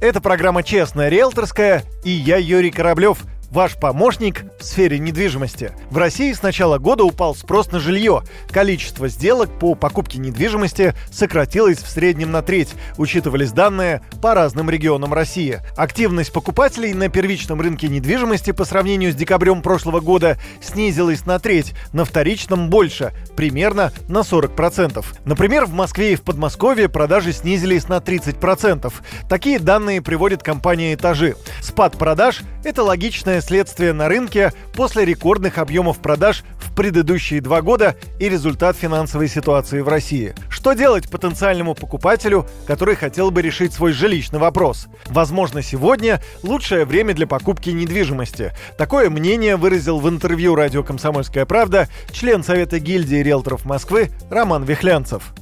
Это программа «Честная риэлторская» и я Юрий Кораблев – ваш помощник в сфере недвижимости. В России с начала года упал спрос на жилье. Количество сделок по покупке недвижимости сократилось в среднем на треть. Учитывались данные по разным регионам России. Активность покупателей на первичном рынке недвижимости по сравнению с декабрем прошлого года снизилась на треть, на вторичном больше, примерно на 40%. Например, в Москве и в Подмосковье продажи снизились на 30%. Такие данные приводит компания «Этажи». Спад продаж – это логичное следствие на рынке после рекордных объемов продаж в предыдущие два года и результат финансовой ситуации в России. Что делать потенциальному покупателю, который хотел бы решить свой жилищный вопрос? Возможно, сегодня лучшее время для покупки недвижимости. Такое мнение выразил в интервью радио «Комсомольская правда» член Совета гильдии риэлторов Москвы Роман Вихлянцев.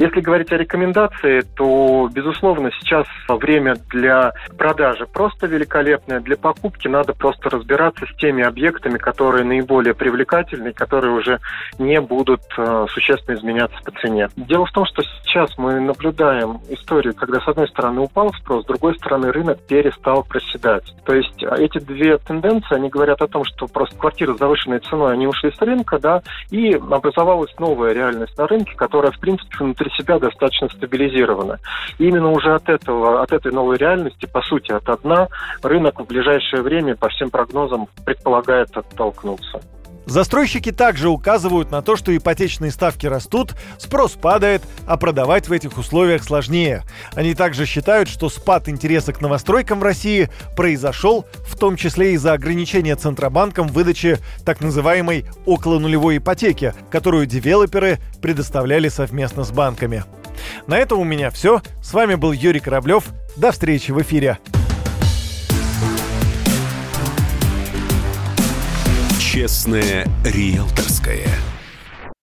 Если говорить о рекомендации, то, безусловно, сейчас время для продажи просто великолепное. Для покупки надо просто разбираться с теми объектами, которые наиболее привлекательны, которые уже не будут э, существенно изменяться по цене. Дело в том, что сейчас мы наблюдаем историю, когда с одной стороны упал спрос, с другой стороны рынок перестал проседать. То есть а, эти две тенденции, они говорят о том, что просто квартиры с завышенной ценой, они ушли с рынка, да, и образовалась новая реальность на рынке, которая, в принципе, внутри себя достаточно стабилизирована. И именно уже от этого, от этой новой реальности, по сути, от дна, рынок в ближайшее время, по всем прогнозам, предполагает оттолкнуться. Застройщики также указывают на то, что ипотечные ставки растут, спрос падает, а продавать в этих условиях сложнее. Они также считают, что спад интереса к новостройкам в России произошел в том числе из-за ограничения Центробанком выдачи так называемой околонулевой ипотеки, которую девелоперы предоставляли совместно с банками. На этом у меня все. С вами был Юрий Кораблев. До встречи в эфире. Честное риэлторское.